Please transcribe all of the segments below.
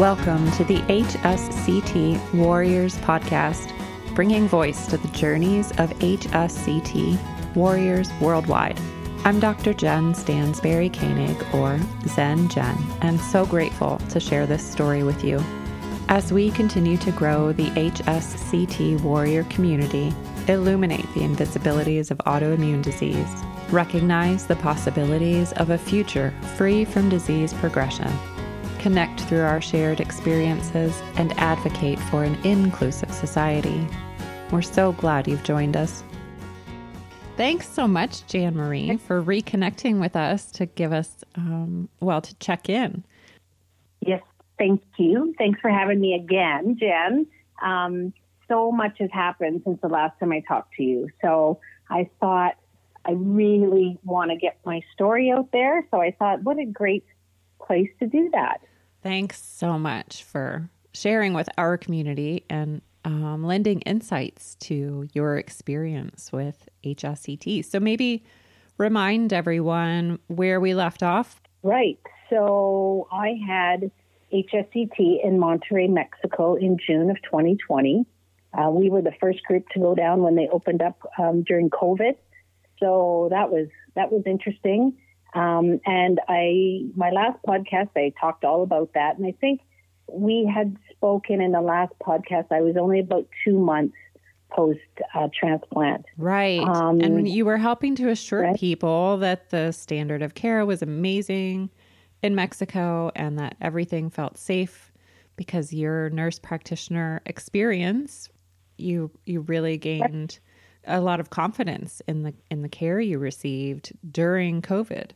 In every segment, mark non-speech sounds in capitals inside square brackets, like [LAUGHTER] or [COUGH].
Welcome to the HSCT Warriors podcast, bringing voice to the journeys of HSCT warriors worldwide. I'm Dr. Jen Stansberry Koenig, or Zen Jen, and so grateful to share this story with you. As we continue to grow the HSCT warrior community, illuminate the invisibilities of autoimmune disease, recognize the possibilities of a future free from disease progression connect through our shared experiences, and advocate for an inclusive society. We're so glad you've joined us. Thanks so much, Jan Marie, for reconnecting with us to give us, um, well, to check in. Yes, thank you. Thanks for having me again, Jen. Um, so much has happened since the last time I talked to you. So I thought I really want to get my story out there. So I thought, what a great place to do that. Thanks so much for sharing with our community and um, lending insights to your experience with HSCT. So maybe remind everyone where we left off. Right. So I had HSCT in Monterrey, Mexico in June of 2020. Uh, we were the first group to go down when they opened up um, during COVID. So that was that was interesting. Um, and I, my last podcast, I talked all about that. And I think we had spoken in the last podcast, I was only about two months post uh, transplant. Right. Um, and you were helping to assure right? people that the standard of care was amazing in Mexico and that everything felt safe because your nurse practitioner experience you you really gained a lot of confidence in the in the care you received during covid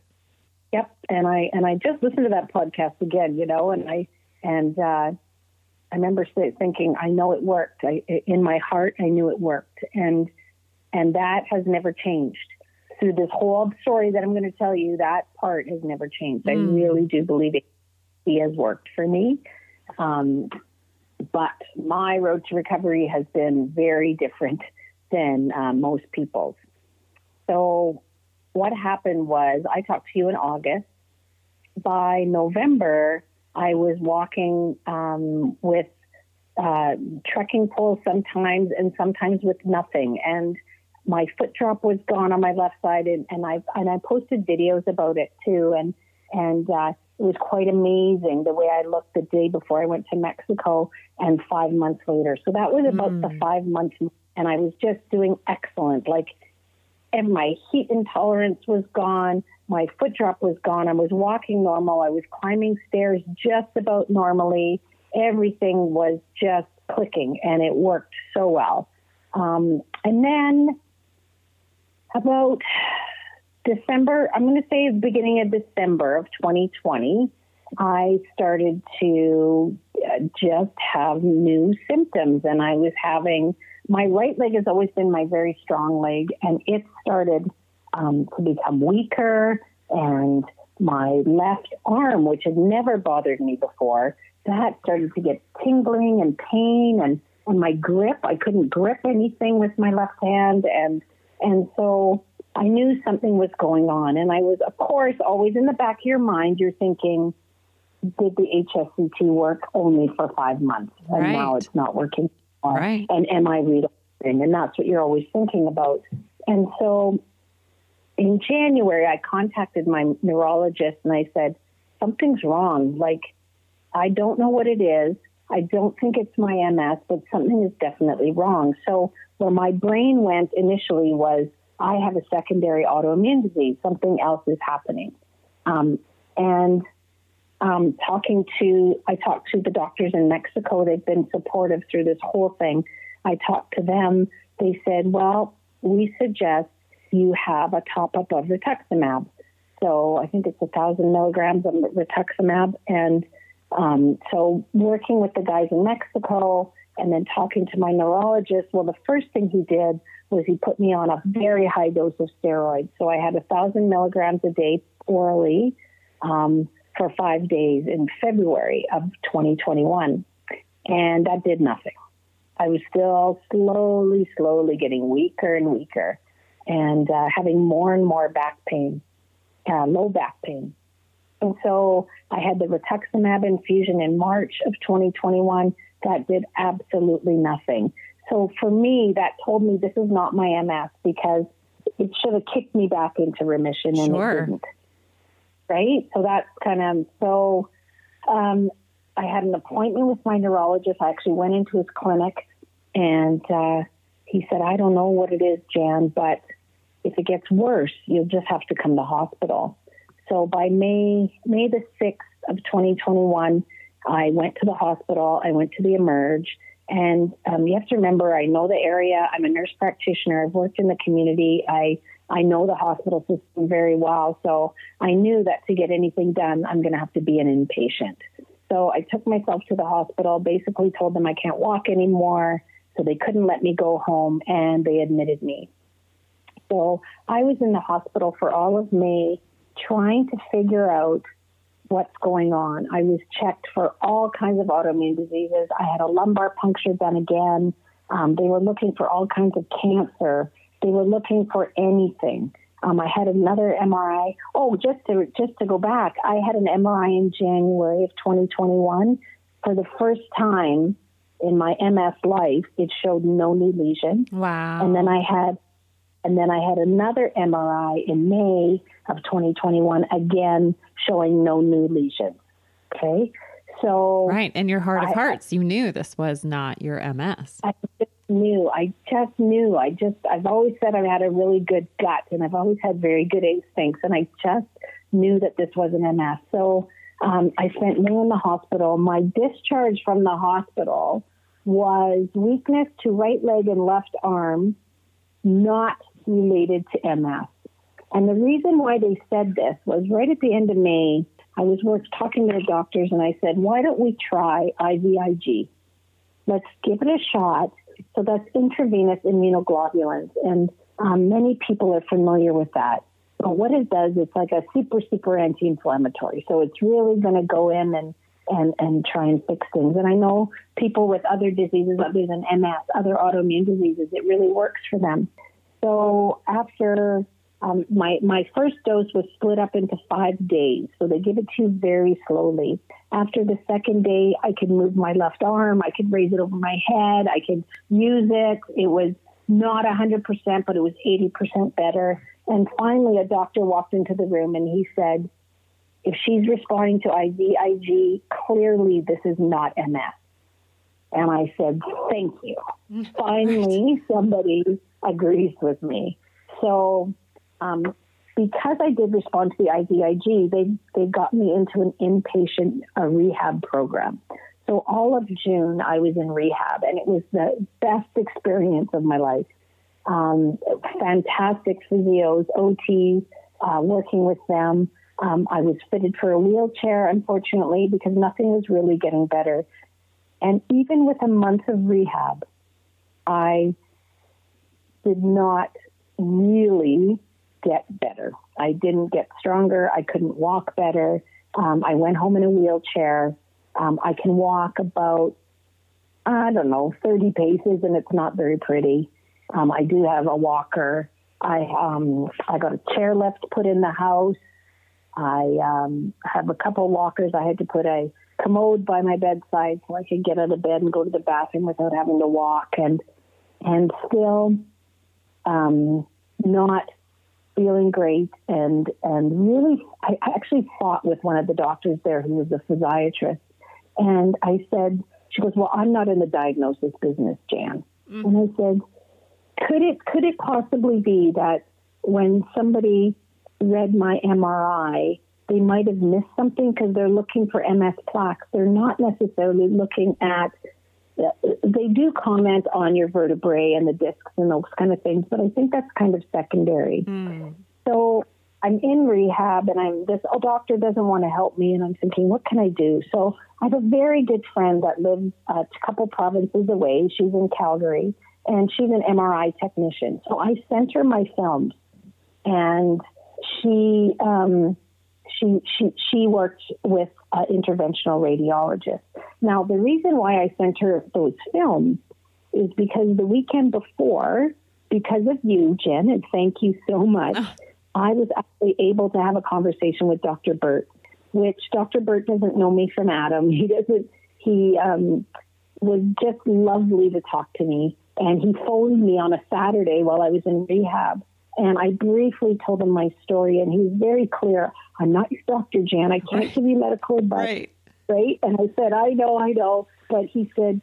Yep, and I and I just listened to that podcast again, you know, and I and uh, I remember thinking, I know it worked. I, in my heart, I knew it worked, and and that has never changed through this whole story that I'm going to tell you. That part has never changed. Mm. I really do believe it. He has worked for me, um, but my road to recovery has been very different than uh, most people's. So what happened was I talked to you in August. By November, I was walking um, with uh, trekking poles sometimes and sometimes with nothing. And my foot drop was gone on my left side, and, and I and I posted videos about it too. And and uh, it was quite amazing the way I looked the day before I went to Mexico and five months later. So that was about mm. the five months, and I was just doing excellent. Like and my heat intolerance was gone. My foot drop was gone. I was walking normal. I was climbing stairs just about normally. Everything was just clicking and it worked so well. Um, and then about December, I'm going to say the beginning of December of 2020, I started to uh, just have new symptoms and I was having my right leg has always been my very strong leg, and it started um, to become weaker. And my left arm, which had never bothered me before, that started to get tingling and pain. And, and my grip, I couldn't grip anything with my left hand. And, and so I knew something was going on. And I was, of course, always in the back of your mind, you're thinking, did the HSCT work only for five months? And right. now it's not working Right. And am I relapsing? And that's what you're always thinking about. And so in January, I contacted my neurologist and I said, something's wrong. Like, I don't know what it is. I don't think it's my MS, but something is definitely wrong. So, where my brain went initially was, I have a secondary autoimmune disease. Something else is happening. Um, and um, talking to, I talked to the doctors in Mexico. They've been supportive through this whole thing. I talked to them. They said, well, we suggest you have a top up of rituximab. So I think it's a thousand milligrams of rituximab. And um, so working with the guys in Mexico and then talking to my neurologist, well, the first thing he did was he put me on a very high dose of steroids. So I had a thousand milligrams a day orally. Um, for five days in February of 2021. And that did nothing. I was still slowly, slowly getting weaker and weaker and uh, having more and more back pain, uh, low back pain. And so I had the rituximab infusion in March of 2021 that did absolutely nothing. So for me, that told me this is not my MS because it should have kicked me back into remission and Sure. it didn't. Right? So that's kind of so. Um, I had an appointment with my neurologist. I actually went into his clinic, and uh, he said, "I don't know what it is, Jan, but if it gets worse, you'll just have to come to hospital." So by May May the sixth of 2021, I went to the hospital. I went to the Emerge, and um, you have to remember, I know the area. I'm a nurse practitioner. I've worked in the community. I I know the hospital system very well, so I knew that to get anything done, I'm going to have to be an inpatient. So I took myself to the hospital. Basically, told them I can't walk anymore, so they couldn't let me go home, and they admitted me. So I was in the hospital for all of May, trying to figure out what's going on. I was checked for all kinds of autoimmune diseases. I had a lumbar puncture done again. Um, they were looking for all kinds of cancer. They were looking for anything. Um, I had another MRI. Oh, just to just to go back, I had an MRI in January of 2021. For the first time in my MS life, it showed no new lesion. Wow. And then I had, and then I had another MRI in May of 2021, again showing no new lesions. Okay, so right. And your heart of I- hearts, you knew this was not your MS. I knew. I just knew. I just. I've always said I've had a really good gut, and I've always had very good instincts, and I just knew that this wasn't MS. So um, I spent May in the hospital. My discharge from the hospital was weakness to right leg and left arm, not related to MS. And the reason why they said this was right at the end of May, I was talking to the doctors and I said, why don't we try IVIG? Let's give it a shot. So that's intravenous immunoglobulins. And um, many people are familiar with that. But what it does, it's like a super, super anti inflammatory. So it's really going to go in and, and, and try and fix things. And I know people with other diseases other than MS, other autoimmune diseases, it really works for them. So after um, my my first dose was split up into five days, so they give it to you very slowly. After the second day, I could move my left arm, I could raise it over my head, I could use it. It was not 100%, but it was 80% better. And finally, a doctor walked into the room and he said, if she's responding to IVIG, clearly this is not MS. And I said, thank you. [LAUGHS] Finally, somebody agrees with me. So, um, because I did respond to the IVIG, they, they got me into an inpatient uh, rehab program. So all of June, I was in rehab, and it was the best experience of my life. Um, fantastic physios, OTs, uh, working with them. Um, I was fitted for a wheelchair, unfortunately, because nothing was really getting better. And even with a month of rehab, I did not really get better. I didn't get stronger. I couldn't walk better. Um, I went home in a wheelchair. Um, I can walk about, I don't know, 30 paces, and it's not very pretty. Um, I do have a walker. I um, I got a chair chairlift put in the house. I um, have a couple walkers. I had to put a commode by my bedside so I could get out of bed and go to the bathroom without having to walk. And and still um, not feeling great. And and really, I I actually fought with one of the doctors there who was a physiatrist. And I said, she goes, well, I'm not in the diagnosis business, Jan. Mm-hmm. And I said, could it could it possibly be that when somebody read my MRI, they might have missed something because they're looking for MS plaques. They're not necessarily looking at. They do comment on your vertebrae and the discs and those kind of things, but I think that's kind of secondary. So I'm in rehab, and I'm this oh, doctor doesn't want to help me, and I'm thinking, what can I do? So I have a very good friend that lives a couple provinces away. She's in Calgary, and she's an MRI technician. So I sent her my films, and she um, she she she worked with an interventional radiologist. Now the reason why I sent her those films is because the weekend before, because of you, Jen, and thank you so much. I was actually able to have a conversation with Dr. Burt. which Dr. Burt doesn't know me from Adam. [LAUGHS] He doesn't, he um, was just lovely to talk to me. And he phoned me on a Saturday while I was in rehab. And I briefly told him my story, and he was very clear I'm not your doctor, Jan. I can't give you medical advice. Right. Right. And I said, I know, I know. But he said,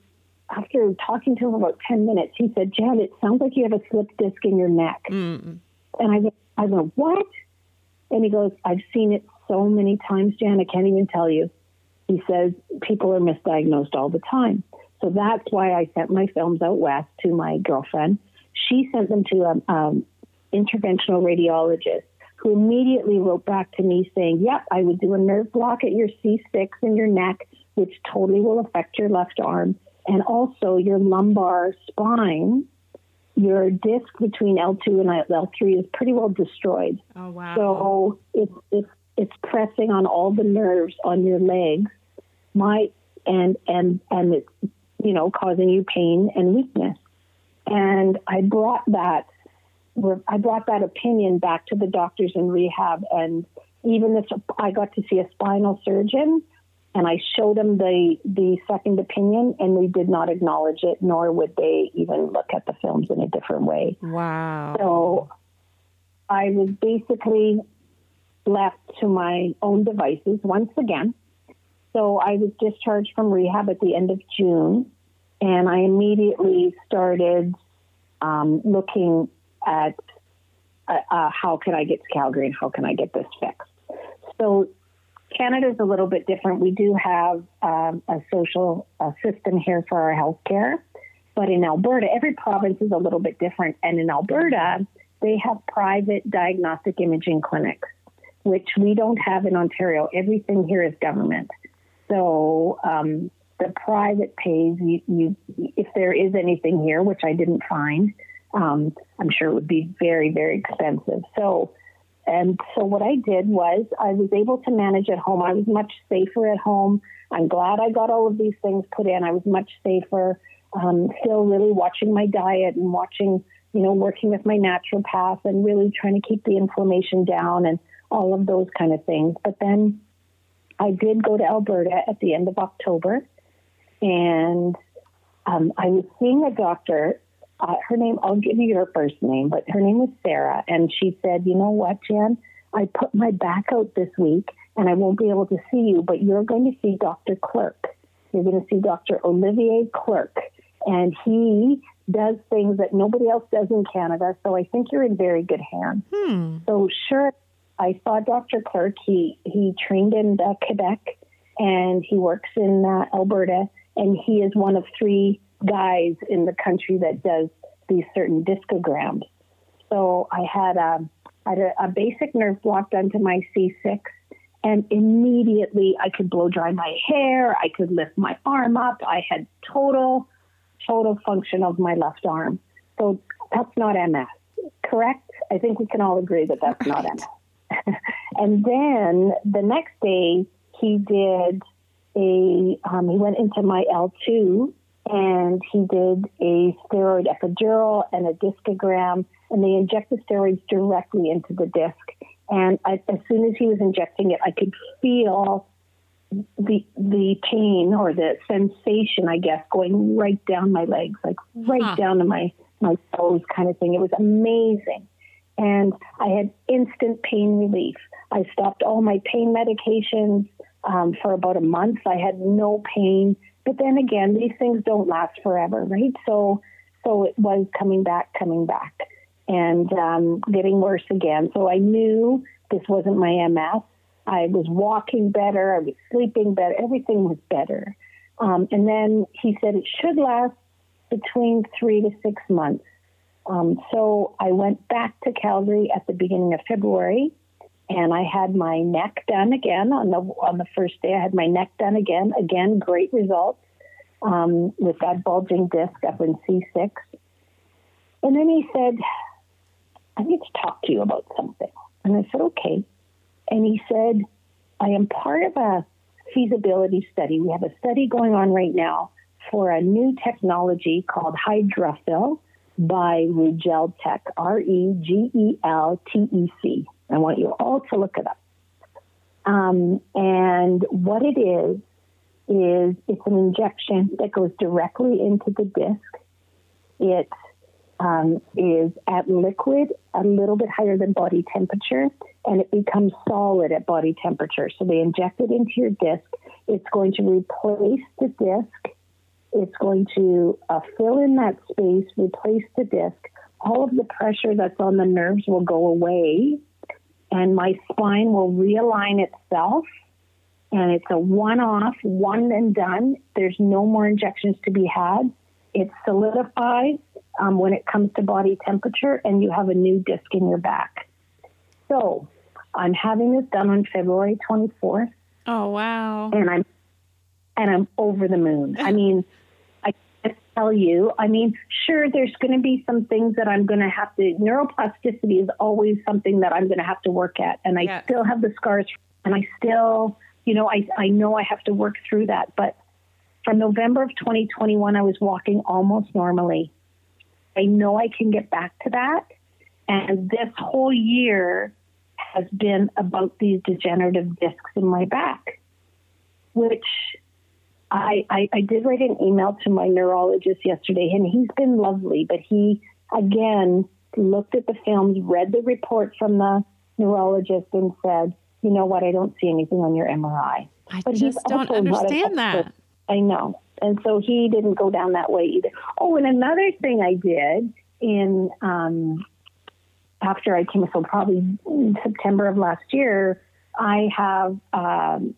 after talking to him about 10 minutes, he said, Jan, it sounds like you have a slip disc in your neck. Mm. And I went, I went, what? And he goes, I've seen it so many times, Jan, I can't even tell you. He says, people are misdiagnosed all the time. So that's why I sent my films out west to my girlfriend. She sent them to a, um, interventional radiologist who immediately wrote back to me saying, Yep, I would do a nerve block at your C6 in your neck, which totally will affect your left arm and also your lumbar spine, your disc between L2 and L3 is pretty well destroyed. Oh wow! So it's it's it's pressing on all the nerves on your legs, my and and and it's you know causing you pain and weakness. And I brought that I brought that opinion back to the doctors in rehab, and even if I got to see a spinal surgeon and I showed them the the second opinion, and they did not acknowledge it, nor would they even look at the films in a different way. Wow! So I was basically left to my own devices once again. So I was discharged from rehab at the end of June, and I immediately started um, looking at uh, uh, how can I get to Calgary and how can I get this fixed. So Canada is a little bit different. We do have um, a social uh, system here for our healthcare, but in Alberta, every province is a little bit different. And in Alberta, they have private diagnostic imaging clinics, which we don't have in Ontario. Everything here is government. So um, the private pays you, you, if there is anything here, which I didn't find. Um, I'm sure it would be very, very expensive. So and so what I did was I was able to manage at home. I was much safer at home. I'm glad I got all of these things put in. I was much safer. Um, still really watching my diet and watching, you know, working with my naturopath and really trying to keep the inflammation down and all of those kind of things. But then I did go to Alberta at the end of October and um, I was seeing a doctor uh, her name, I'll give you her first name, but her name was Sarah. And she said, You know what, Jen? I put my back out this week and I won't be able to see you, but you're going to see Dr. Clerk. You're going to see Dr. Olivier Clerk. And he does things that nobody else does in Canada. So I think you're in very good hands. Hmm. So, sure, I saw Dr. Clerk. He, he trained in uh, Quebec and he works in uh, Alberta. And he is one of three guys in the country that does these certain discograms. So I had a, I had a, a basic nerve block done to my C6, and immediately I could blow dry my hair. I could lift my arm up. I had total, total function of my left arm. So that's not MS, correct? I think we can all agree that that's not MS. [LAUGHS] and then the next day, he did a, um, he went into my L2 and he did a steroid epidural and a discogram, and they inject the steroids directly into the disc. And I, as soon as he was injecting it, I could feel the the pain or the sensation, I guess, going right down my legs, like right huh. down to my my toes, kind of thing. It was amazing, and I had instant pain relief. I stopped all my pain medications um, for about a month. I had no pain. But then again, these things don't last forever, right? So, so it was coming back, coming back, and um, getting worse again. So I knew this wasn't my MS. I was walking better. I was sleeping better. Everything was better. Um, and then he said it should last between three to six months. Um, so I went back to Calgary at the beginning of February and I had my neck done again on the on the first day. I had my neck done again. Again, great results um, with that bulging disc up in C6. And then he said, "I need to talk to you about something." And I said, "Okay." And he said, "I am part of a feasibility study. We have a study going on right now for a new technology called Hydrafil by Regeltec, R E G E L T E C. I want you all to look it up. Um, and what it is, is it's an injection that goes directly into the disc. It um, is at liquid, a little bit higher than body temperature, and it becomes solid at body temperature. So they inject it into your disc. It's going to replace the disc. It's going to uh, fill in that space, replace the disc. All of the pressure that's on the nerves will go away, and my spine will realign itself. And it's a one off, one and done. There's no more injections to be had. It solidifies um, when it comes to body temperature, and you have a new disc in your back. So I'm having this done on February 24th. Oh wow! And I'm and I'm over the moon. I mean, tell you. I mean, sure, there's going to be some things that I'm going to have to. Neuroplasticity is always something that I'm going to have to work at, and I yeah. still have the scars, and I still, you know, I I know I have to work through that. But from November of 2021, I was walking almost normally. I know I can get back to that, and this whole year has been about these degenerative discs in my back, which I, I, I did write an email to my neurologist yesterday, and he's been lovely, but he, again, looked at the films, read the report from the neurologist, and said, you know what, I don't see anything on your MRI. I but just don't understand that. I know. And so he didn't go down that way either. Oh, and another thing I did in um, after I came, so probably September of last year, I have um,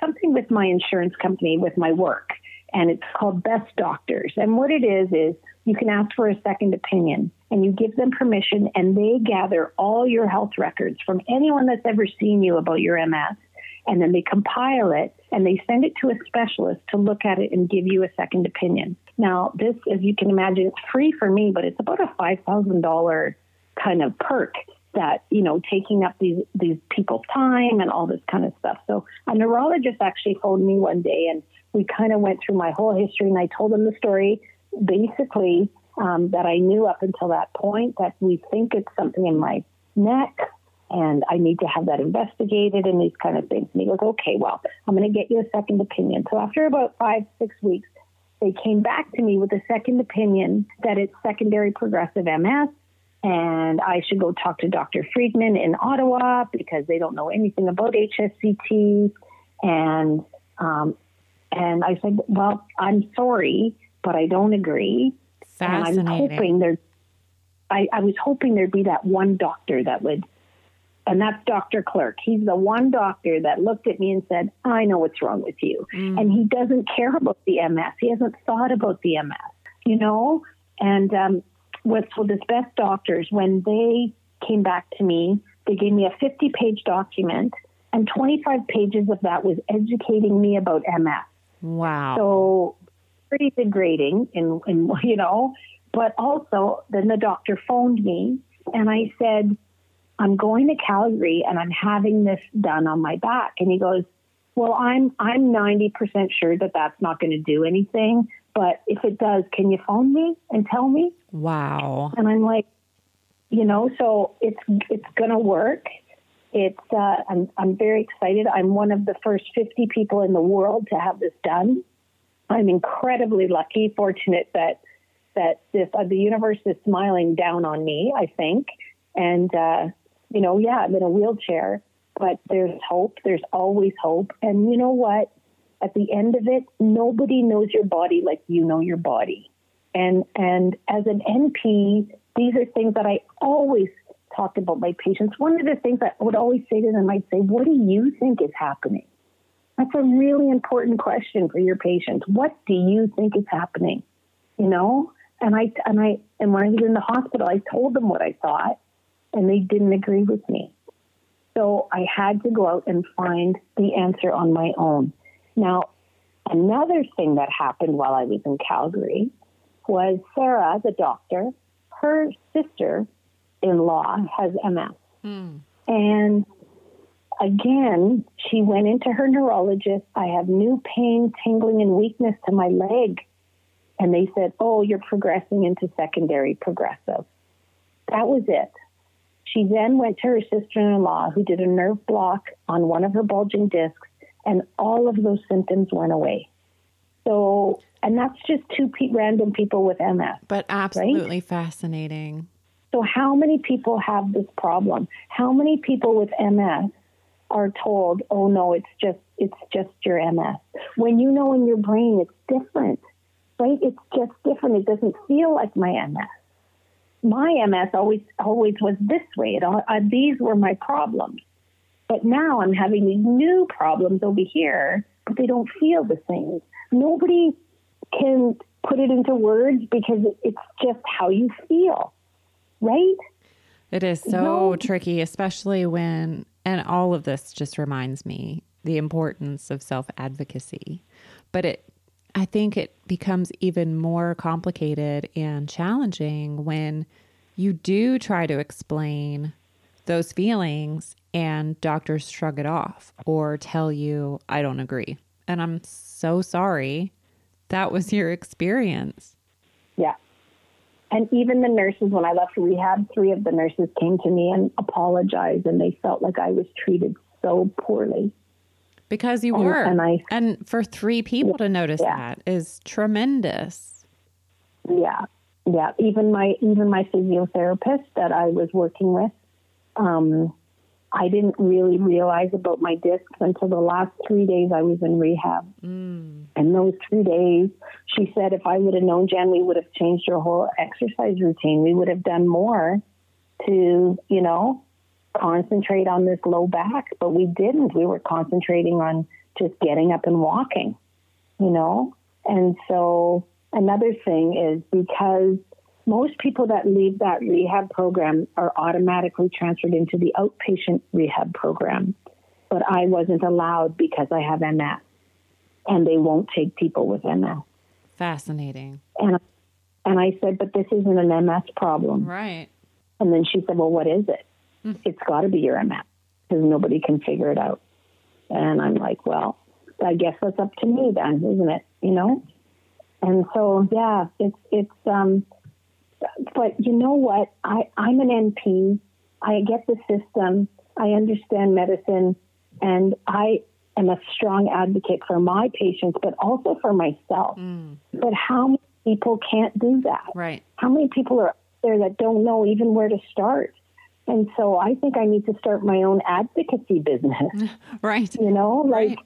something with my insurance company with my work, and it's called Best Doctors. And what it is is you can ask for a second opinion, and you give them permission, and they gather all your health records from anyone that's ever seen you about your MS, and then they compile it and they send it to a specialist to look at it and give you a second opinion. Now, this, as you can imagine, it's free for me, but it's about a five thousand dollar kind of perk that you know taking up these these people's time and all this kind of stuff. So a neurologist actually phoned me one day and we kind of went through my whole history and I told him the story basically um, that I knew up until that point that we think it's something in my neck and I need to have that investigated and these kind of things. And he goes, okay, well, I'm going to get you a second opinion. So after about five, six weeks, they came back to me with a second opinion that it's secondary progressive MS and I should go talk to Dr. Freedman in Ottawa because they don't know anything about HSCT. And um, and I said, well, I'm sorry, but I don't agree. And I'm hoping there. I, I was hoping there'd be that one doctor that would, and that's Dr. Clerk. He's the one doctor that looked at me and said, I know what's wrong with you. Mm. And he doesn't care about the MS. He hasn't thought about the MS, you know? And um, with, with this best doctors, when they came back to me, they gave me a 50 page document, and 25 pages of that was educating me about MS. Wow. So pretty degrading, in, in [LAUGHS] you know, but also then the doctor phoned me and I said, I'm going to Calgary and I'm having this done on my back. And he goes, well, I'm I'm 90% sure that that's not going to do anything, but if it does, can you phone me and tell me? Wow. And I'm like, you know, so it's it's going to work. It's uh, I'm I'm very excited. I'm one of the first 50 people in the world to have this done. I'm incredibly lucky, fortunate that that this uh, the universe is smiling down on me. I think, and uh, you know, yeah, I'm in a wheelchair, but there's hope. There's always hope. And you know what? At the end of it, nobody knows your body like you know your body. And and as an NP, these are things that I always talk about my patients. One of the things I would always say to them, I'd say, "What do you think is happening?" That's a really important question for your patients. What do you think is happening? You know, and I and I and when I was in the hospital, I told them what I thought, and they didn't agree with me. So I had to go out and find the answer on my own. Now, another thing that happened while I was in Calgary was Sarah, the doctor, her sister in law has MS. Mm. And again, she went into her neurologist. I have new pain, tingling, and weakness to my leg. And they said, Oh, you're progressing into secondary progressive. That was it. She then went to her sister in law, who did a nerve block on one of her bulging discs, and all of those symptoms went away. So, and that's just two pe- random people with MS. But absolutely right? fascinating. So, how many people have this problem? How many people with MS are told, "Oh no, it's just it's just your MS," when you know in your brain it's different, right? It's just different. It doesn't feel like my MS. My MS always always was this way. It all, uh, these were my problems, but now I'm having these new problems over here, but they don't feel the same nobody can put it into words because it's just how you feel, right? It is so no. tricky, especially when, and all of this just reminds me the importance of self advocacy. But it, I think it becomes even more complicated and challenging when you do try to explain those feelings and doctors shrug it off or tell you, I don't agree. And I'm so sorry that was your experience. Yeah. And even the nurses, when I left rehab, three of the nurses came to me and apologized, and they felt like I was treated so poorly. Because you were. And, I, and for three people yeah, to notice yeah. that is tremendous. Yeah. Yeah. Even my even my physiotherapist that I was working with, um, I didn't really realize about my discs until the last three days I was in rehab. Mm. And those three days, she said, if I would have known Jen, we would have changed your whole exercise routine. We would have done more to, you know, concentrate on this low back, but we didn't. We were concentrating on just getting up and walking, you know? And so another thing is because most people that leave that rehab program are automatically transferred into the outpatient rehab program. But I wasn't allowed because I have MS, and they won't take people with MS. Fascinating. And and I said, but this isn't an MS problem, right? And then she said, well, what is it? Mm. It's got to be your MS because nobody can figure it out. And I'm like, well, I guess that's up to me then, isn't it? You know. And so yeah, it's it's um but you know what? I, I'm an NP. I get the system. I understand medicine. And I am a strong advocate for my patients, but also for myself. Mm. But how many people can't do that? Right. How many people are there that don't know even where to start? And so I think I need to start my own advocacy business. [LAUGHS] Right. You know, like right.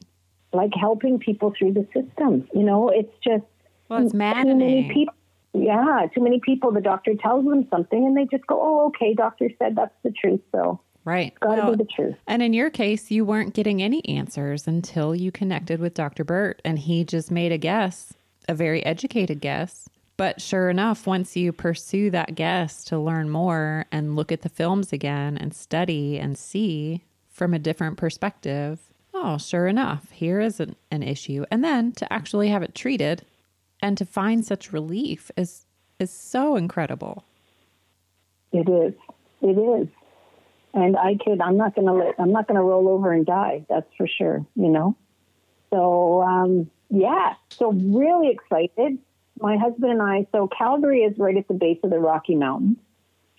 like helping people through the system. You know, it's just well, it's maddening. Too many people yeah, too many people. The doctor tells them something, and they just go, "Oh, okay, doctor said that's the truth." So Right. Got to well, be the truth. And in your case, you weren't getting any answers until you connected with Dr. Burt, and he just made a guess, a very educated guess. But sure enough, once you pursue that guess to learn more and look at the films again and study and see from a different perspective, oh, sure enough, here is an, an issue. And then to actually have it treated and to find such relief is is so incredible. It is. It is. And I could I'm not gonna let I'm not gonna roll over and die, that's for sure, you know. So um, yeah, so really excited. My husband and I, so Calgary is right at the base of the Rocky Mountains.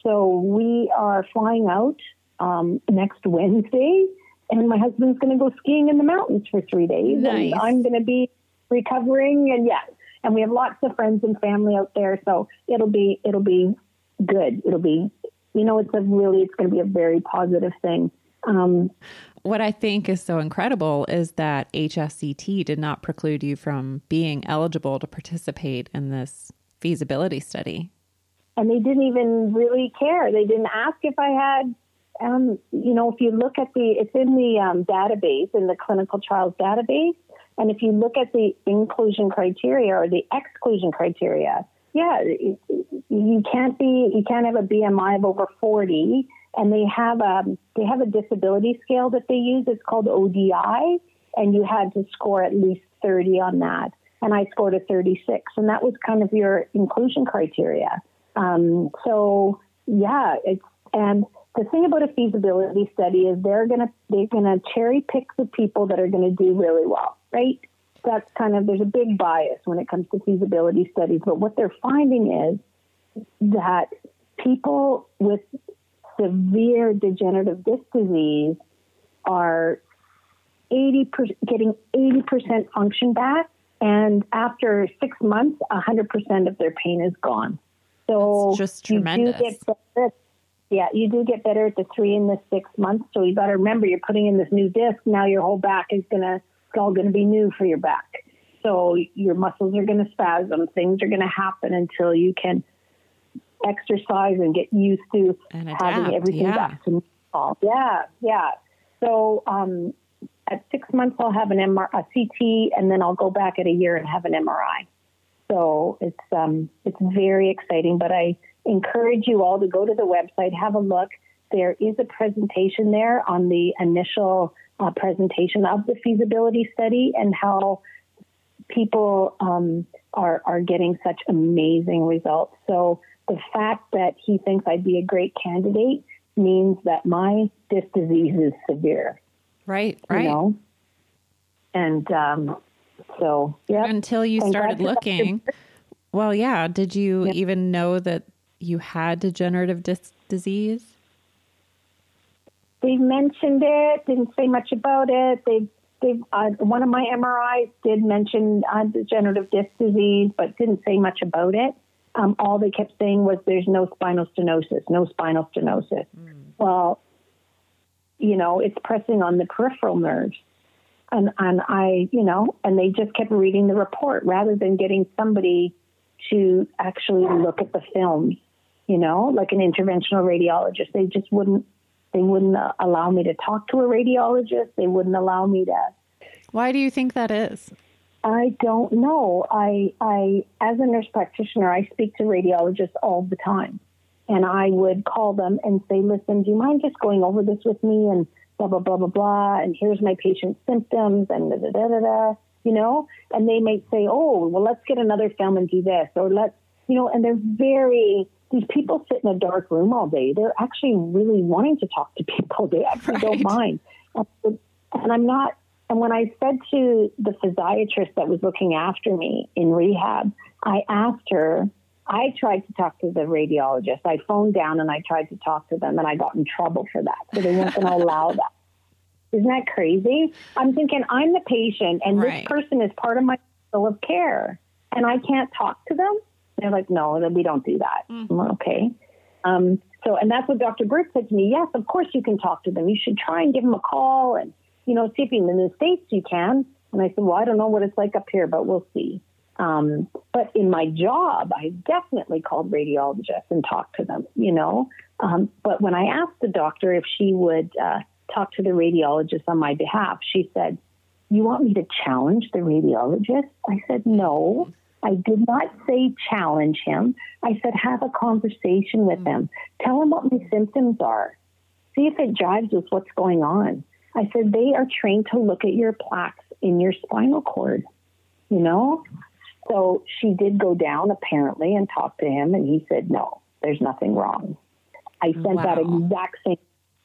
So we are flying out um, next Wednesday, and my husband's going to go skiing in the mountains for three days. Nice. And I'm going to be recovering, and yeah, and we have lots of friends and family out there. So it'll be it'll be good. It'll be you know it's a really it's going to be a very positive thing. Um, what I think is so incredible is that HSCT did not preclude you from being eligible to participate in this feasibility study. And they didn't even really care. They didn't ask if I had, um, you know, if you look at the, it's in the um, database, in the clinical trials database. And if you look at the inclusion criteria or the exclusion criteria, yeah, you can't be, you can't have a BMI of over 40. And they have a, they have a disability scale that they use. It's called ODI. And you had to score at least 30 on that. And I scored a 36. And that was kind of your inclusion criteria. Um, so yeah, it's, and the thing about a feasibility study is they're going to, they're going to cherry pick the people that are going to do really well right? That's kind of, there's a big bias when it comes to feasibility studies. But what they're finding is that people with severe degenerative disc disease are 80 getting 80% function back. And after six months, 100% of their pain is gone. So That's just tremendous. You do get yeah, you do get better at the three and the six months. So you got to remember you're putting in this new disc. Now your whole back is going to, it's all going to be new for your back. So your muscles are going to spasm. Things are going to happen until you can exercise and get used to And having everything yeah. back to normal. Yeah, yeah. So um, at six months, I'll have an MR, a CT, and then I'll go back at a year and have an MRI. So it's um, it's very exciting. But I encourage you all to go to the website, have a look. There is a presentation there on the initial uh, presentation of the feasibility study and how people um, are are getting such amazing results. So the fact that he thinks I'd be a great candidate means that my disc disease is severe. Right, You right. know? And um, so yeah. Until you Thank started God looking. Well, yeah. Did you even know that you had degenerative disc disease? They mentioned it, didn't say much about it. They they uh, one of my MRIs did mention uh, degenerative disc disease, but didn't say much about it. Um, all they kept saying was there's no spinal stenosis, no spinal stenosis. Well, you know, it's pressing on the peripheral nerves. And, and I, you know, and they just kept reading the report rather than getting somebody to actually look at the films, you know, like an interventional radiologist. They just wouldn't, they wouldn't allow me to talk to a radiologist. They wouldn't allow me to, Why do you think that is? I don't know. I, I, as a nurse practitioner, I speak to radiologists all the time. And I would call them and say, listen, do you mind just going over this with me? And blah, blah, blah, blah, blah. And here's my patient's symptoms and da, da, da, da, da, you know? And they might say, oh, well, let's get another film and do this. Or let's, you know, and they're very, these people sit in a dark room all day. They're actually really wanting to talk to [LAUGHS] people. They actually don't mind. And I'm not, and when I said to the physiatrist that was looking after me in rehab, I asked her, I tried to talk to the radiologist. I phoned down and I tried to talk to them and I got in trouble for that. So they weren't going [LAUGHS] to allow that. Isn't that crazy? I'm thinking I'm the patient and Right. this person is part of my circle of care and I can't talk to them. They're like, no, then we don't do that. I'm like, okay. Um, so, and that's what Dr. Burt said to me. Yes, of course you can talk to them. You should try and give them a call and, you know, see if in the States you can. And I said, well, I don't know what it's like up here, but we'll see. Um, but in my job, I definitely called radiologists and talked to them, you know. Um, but when I asked the doctor if she would uh, talk to the radiologist on my behalf, she said, You want me to challenge the radiologist? I said, No. I did not say challenge him. I said, have a conversation with him. Tell him what my symptoms are. See if it jives with what's going on. I said, they are trained to look at your plaques in your spinal cord, you know? So she did go down apparently and talk to him, and he said, no, there's nothing wrong. I sent that exact same,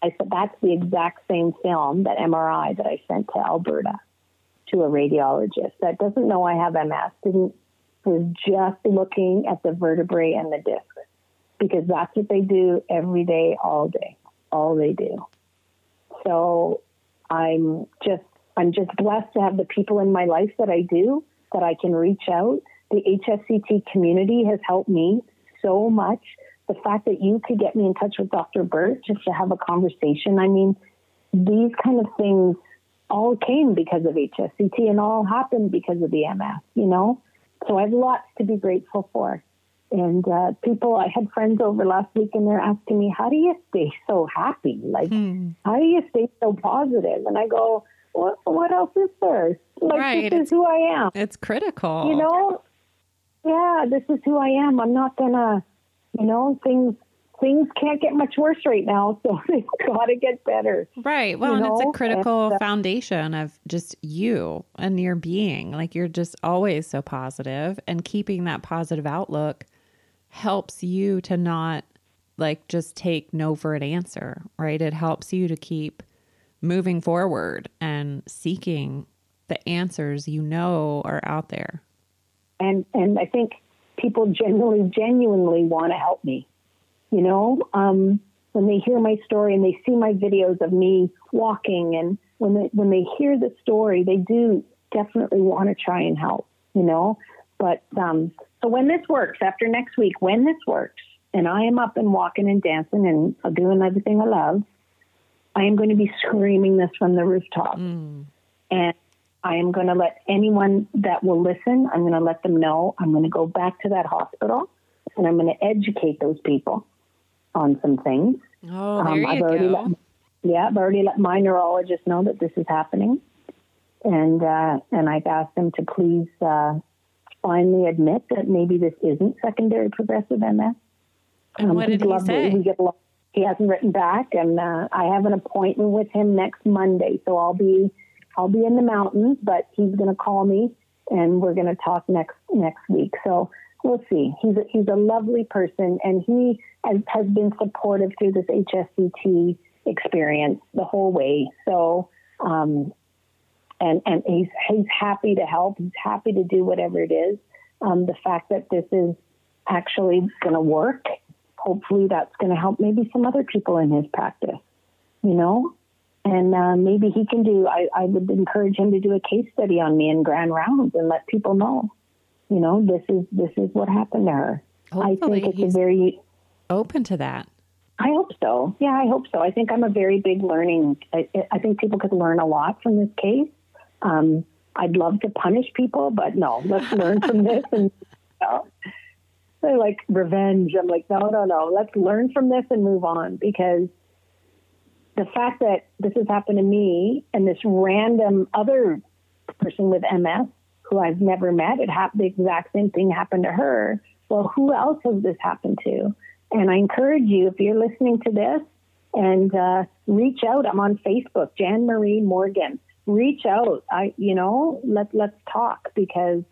I said, that's the exact same film, that MRI that I sent to Alberta to a radiologist that doesn't know I have MS, didn't was just looking at the vertebrae and the disc because that's what they do every day, all day, all they do. So I'm just I'm just blessed to have the people in my life that I do that I can reach out. The HSCT community has helped me so much. The fact that you could get me in touch with Dr. Burt just to have a conversation. I mean, these kind of things all came because of HSCT and all happened because of the MS, you know? So I have lots to be grateful for. And uh, people, I had friends over last week and they're asking me, how do you stay so happy? Like, Hmm. how do you stay so positive? And I go, what, what else is there? Like, Right, this is who I am. It's critical. You know? Yeah, this is who I am. I'm not gonna, you know, things things can't get much worse right now, [LAUGHS] so they've got to get better. Right. Well, you and it's a critical and, uh, foundation of just you and your being. Like you're just always so positive, and keeping that positive outlook helps you to not like just take no for an answer, right? It helps you to keep moving forward and seeking the answers you know are out there. and and I think people genuinely genuinely want to help me. You know, um, when they hear my story and they see my videos of me walking and when they when they hear the story, they do definitely want to try and help, you know. But um, so when this works, after next week, when this works, and I am up and walking and dancing and doing everything I love, I am going to be screaming this from the rooftop. Mm. And I am going to let anyone that will listen, I'm going to let them know. I'm going to go back to that hospital and I'm going to educate those people on some things. Oh, there um, you I've already go. Let, yeah, I've already let my neurologist know that this is happening. And, uh, and I've asked them to please uh, finally admit that maybe this isn't secondary progressive MS. And um, what did he say? We get he hasn't written back, and uh, I have an appointment with him next Monday. So I'll be I'll be in the mountains, but he's going to call me, and we're going to talk next next week. So we'll see. He's a, he's a lovely person, and he has, has been supportive through this HSCT experience the whole way. So. Um, and and he's he's happy to help. He's happy to do whatever it is. Um, the fact that this is actually going to work hopefully that's going to help maybe some other people in his practice, you know? And uh, maybe he can do, I, I would encourage him to do a case study on me in grand rounds and let people know, you know, this is, this is what happened to her. Hopefully I think it's a very open to that. I hope so. Yeah, I hope so. I think I'm a very big learning. I, I think people could learn a lot from this case. Um, I'd love to punish people, but no, let's learn from this and you [LAUGHS] know, they're like revenge. I'm like, no, no, no. Let's learn from this and move on because the fact that this has happened to me and this random other person with MS who I've never met, it happened, the exact same thing happened to her. Well, who else has this happened to? And I encourage you, if you're listening to this, and uh, reach out. I'm on Facebook, Jan Marie Morgan. Reach out. I, you know, let let's talk because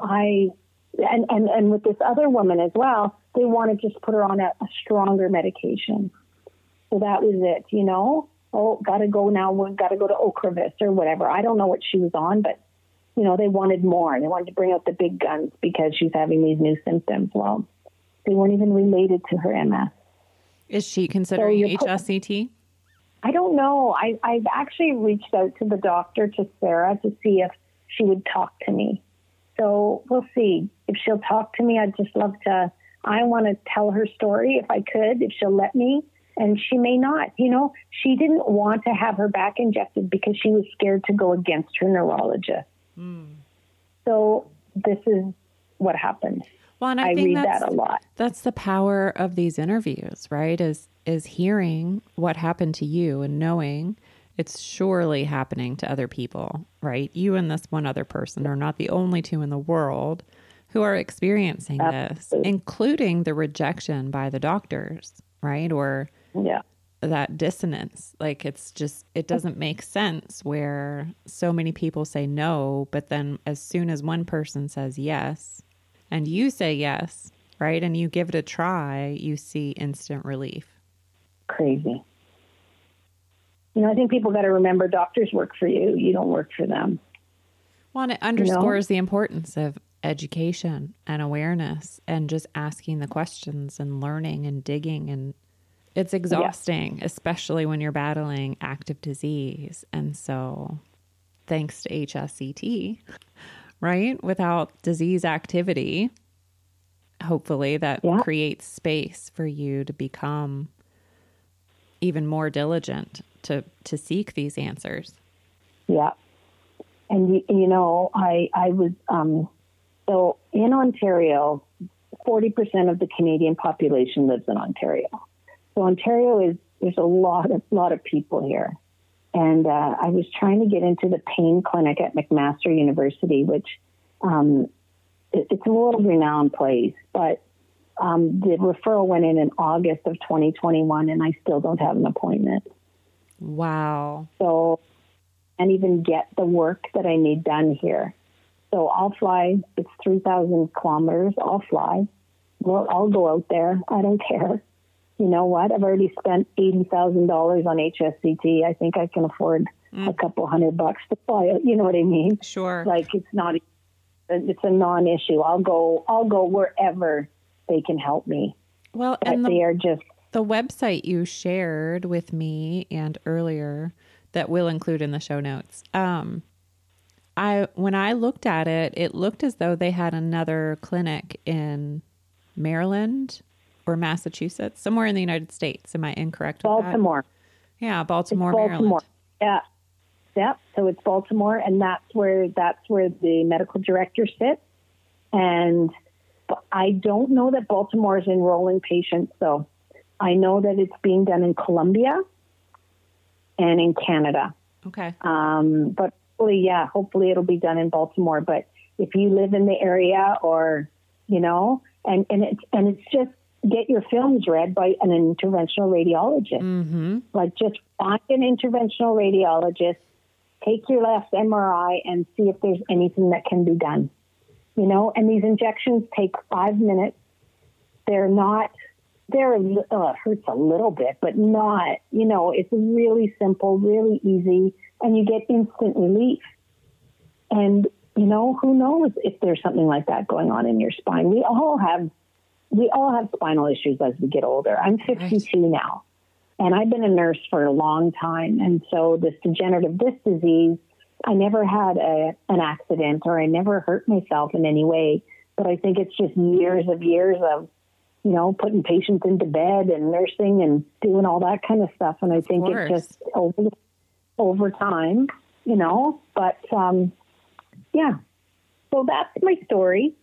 I and, and, and with this other woman as well, they want to just put her on a, a stronger medication. So that was it, you know. Oh, got to go now. We got to go to Ocrevus or whatever. I don't know what she was on, but you know they wanted more. They wanted to bring out the big guns because she's having these new symptoms. Well, they weren't even related to her MS. Is she considering so HSCT? I don't know. I, I've actually reached out to the doctor, to Sarah, to see if she would talk to me. So we'll see if she'll talk to me. I'd just love to. I want to tell her story if I could, if she'll let me. And she may not. You know, she didn't want to have her back injected because she was scared to go against her neurologist. Mm. So this is what happened. Well, and I, I read that a lot. That's the power of these interviews, right? Is is hearing what happened to you and knowing it's surely happening to other people, right? You and this one other person are not the only two in the world who are experiencing Absolutely. this, including the rejection by the doctors, right? Or yeah. That dissonance. Like it's just, it doesn't make sense where so many people say no, but then as soon as one person says yes and you say yes, right? And you give it a try, you see instant relief. Crazy. You know, I think people got to remember doctors work for you. You don't work for them. Well, and it underscores you know? the importance of education and awareness and just asking the questions and learning and digging. And it's exhausting, yeah. especially when you're battling active disease. And so, thanks to HSCT, right? Without disease activity, hopefully that yeah. creates space for you to become even more diligent to to seek these answers. Yeah, and you, you know, I I was um, so in Ontario, forty percent of the Canadian population lives in Ontario. So Ontario is there's a lot of lot of people here, and uh, I was trying to get into the pain clinic at McMaster University, which um, it, it's a world renowned place, but um, the referral went in in August of 2021, and I still don't have an appointment. Wow. So, and even get the work that I need done here. So I'll fly. It's 3,000 kilometers. I'll fly. Well, I'll go out there. I don't care. You know what? I've already spent $80,000 on HSCT. I think I can afford mm. a couple hundred bucks to fly it. You know what I mean? Sure. Like it's not, it's a non issue. I'll go, I'll go wherever they can help me. Well, and the, they are just The website you shared with me and earlier that we'll include in the show notes. Um, I when I looked at it, it looked as though they had another clinic in Maryland or Massachusetts, somewhere in the United States. Am I incorrect? Baltimore. Yeah, Baltimore, Baltimore. Maryland. Yeah. Yeah. So it's Baltimore and that's where that's where the medical director sits. And I don't know that Baltimore is enrolling patients though. I know that it's being done in Colombia and in Canada. Okay. Um, but hopefully, yeah, hopefully it'll be done in Baltimore. But if you live in the area or, you know, and, and it's, and it's just get your films read by an interventional radiologist. Mm-hmm. Like just find an interventional radiologist, take your last MRI and see if there's anything that can be done. You know, and these injections take five minutes. They're not, they're, oh, it hurts a little bit, but not, you know, it's really simple, really easy, and you get instant relief. And, you know, who knows if there's something like that going on in your spine? We all have, we all have spinal issues as we get older. I'm 52 right. now, and I've been a nurse for a long time. And so this degenerative disc disease, I never had a, an accident or I never hurt myself in any way. But I think it's just years of years of, you know, putting patients into bed and nursing and doing all that kind of stuff. And I think it just over over time, you know. But um, yeah, so that's my story,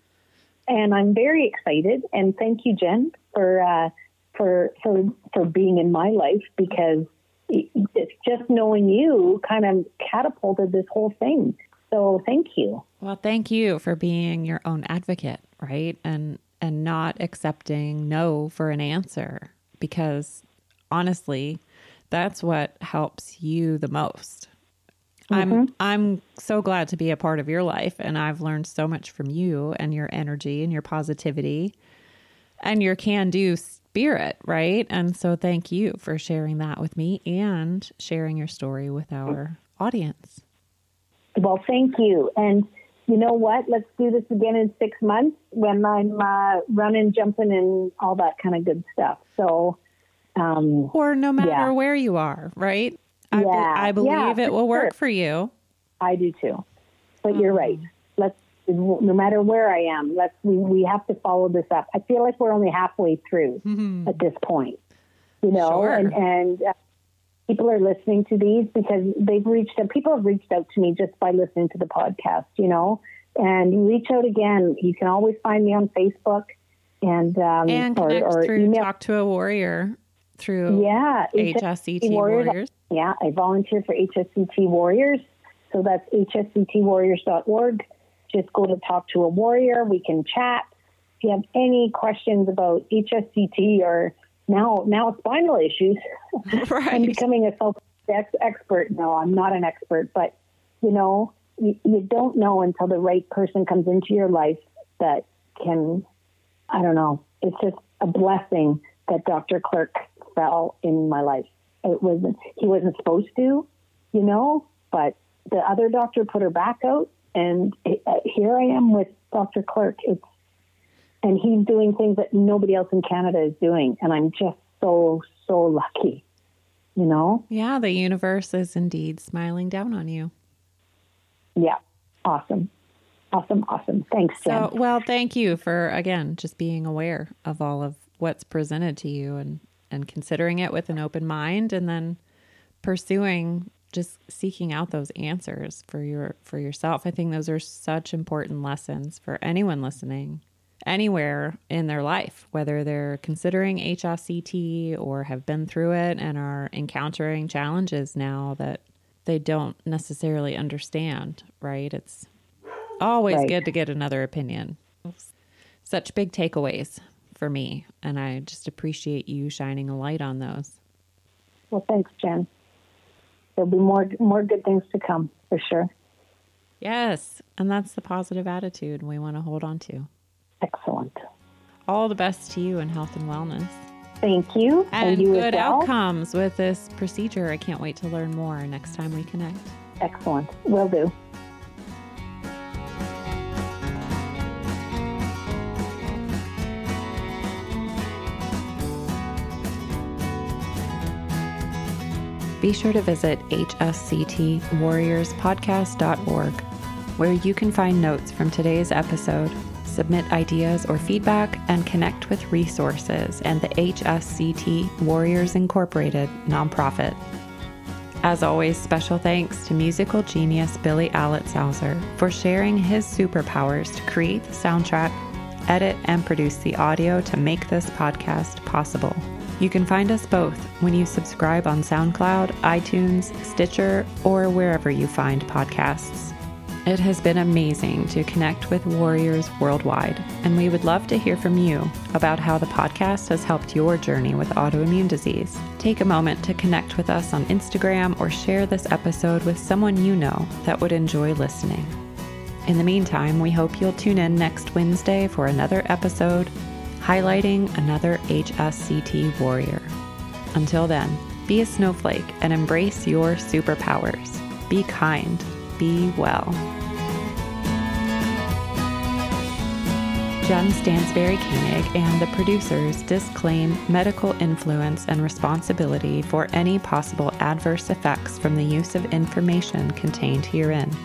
and I'm very excited. And thank you, Jen, for uh, for for for being in my life because it's just knowing you kind of catapulted this whole thing. So thank you. Well, thank you for being your own advocate, right? And and not accepting no for an answer because honestly, that's what helps you the most. Mm-hmm. I'm I'm so glad to be a part of your life and I've learned so much from you and your energy and your positivity and your can-do spirit, right? And so thank you for sharing that with me and sharing your story with our audience. Well, thank you. And you know what? Let's do this again in six months when I'm uh, running, jumping, and all that kind of good stuff. So, um, or no matter yeah. where you are, right? I, yeah. be- I believe yeah, it will work sure. for you. I do too. But you're right. Let's no matter where I am, let's we, we have to follow this up. I feel like we're only halfway through mm-hmm. at this point. You know, sure. and and uh, people are listening to these because they've reached out. People have reached out to me just by listening to the podcast. You know, and reach out again. You can always find me on Facebook and um, and or, or through email. Talk to a Warrior through yeah HSCT Warriors. Warriors. Yeah, I volunteer for HSCT Warriors. So that's hsctwarriors.org. Just go to talk to a warrior. We can chat. If you have any questions about HSCT or now now spinal issues, [LAUGHS] right. I'm becoming a self expert. No, I'm not an expert, but you know, you, you don't know until the right person comes into your life that can. I don't know. It's just a blessing that Dr. Clerk fell in my life. It wasn't. He wasn't supposed to, you know, but the other doctor put her back out and uh, here I am with Dr. Clerk. It's and he's doing things that nobody else in Canada is doing, and I'm just so so lucky. You know? Yeah, the universe is indeed smiling down on you. Yeah, awesome. Awesome, awesome. Thanks, Jen. So, well, thank you for again just being aware of all of what's presented to you and and considering it with an open mind and then pursuing just seeking out those answers for your for yourself. I think those are such important lessons for anyone listening anywhere in their life, whether they're considering HSCT or have been through it and are encountering challenges now that they don't necessarily understand, right? It's always right. good to get another opinion. Such big takeaways for me, and I just appreciate you shining a light on those. Well, thanks, Jen there'll be more more good things to come for sure. Yes, and that's the positive attitude we want to hold on to. Excellent. All the best to you in health and wellness. Thank you. And, and you good outcomes with this procedure. I can't wait to learn more next time we connect. Excellent. Will do. Be sure to visit hsctwarriorspodcast.org, where you can find notes from today's episode, submit ideas or feedback, and connect with resources and the HSCT Warriors Incorporated nonprofit. As always, special thanks to musical genius Billy Alitzhauser for sharing his superpowers to create the soundtrack, edit, and produce the audio to make this podcast possible. You can find us both when you subscribe on SoundCloud, iTunes, Stitcher, or wherever you find podcasts. It has been amazing to connect with warriors worldwide, and we would love to hear from you about how the podcast has helped your journey with autoimmune disease. Take a moment to connect with us on Instagram or share this episode with someone you know that would enjoy listening. In the meantime, we hope you'll tune in next Wednesday for another episode highlighting another HSCT warrior. Until then, be a snowflake and embrace your superpowers. Be kind. Be well. Jen Stansberry Koenig and the producers disclaim medical influence and responsibility for any possible adverse effects from the use of information contained herein.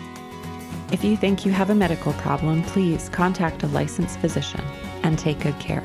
If you think you have a medical problem, please contact a licensed physician and take good care.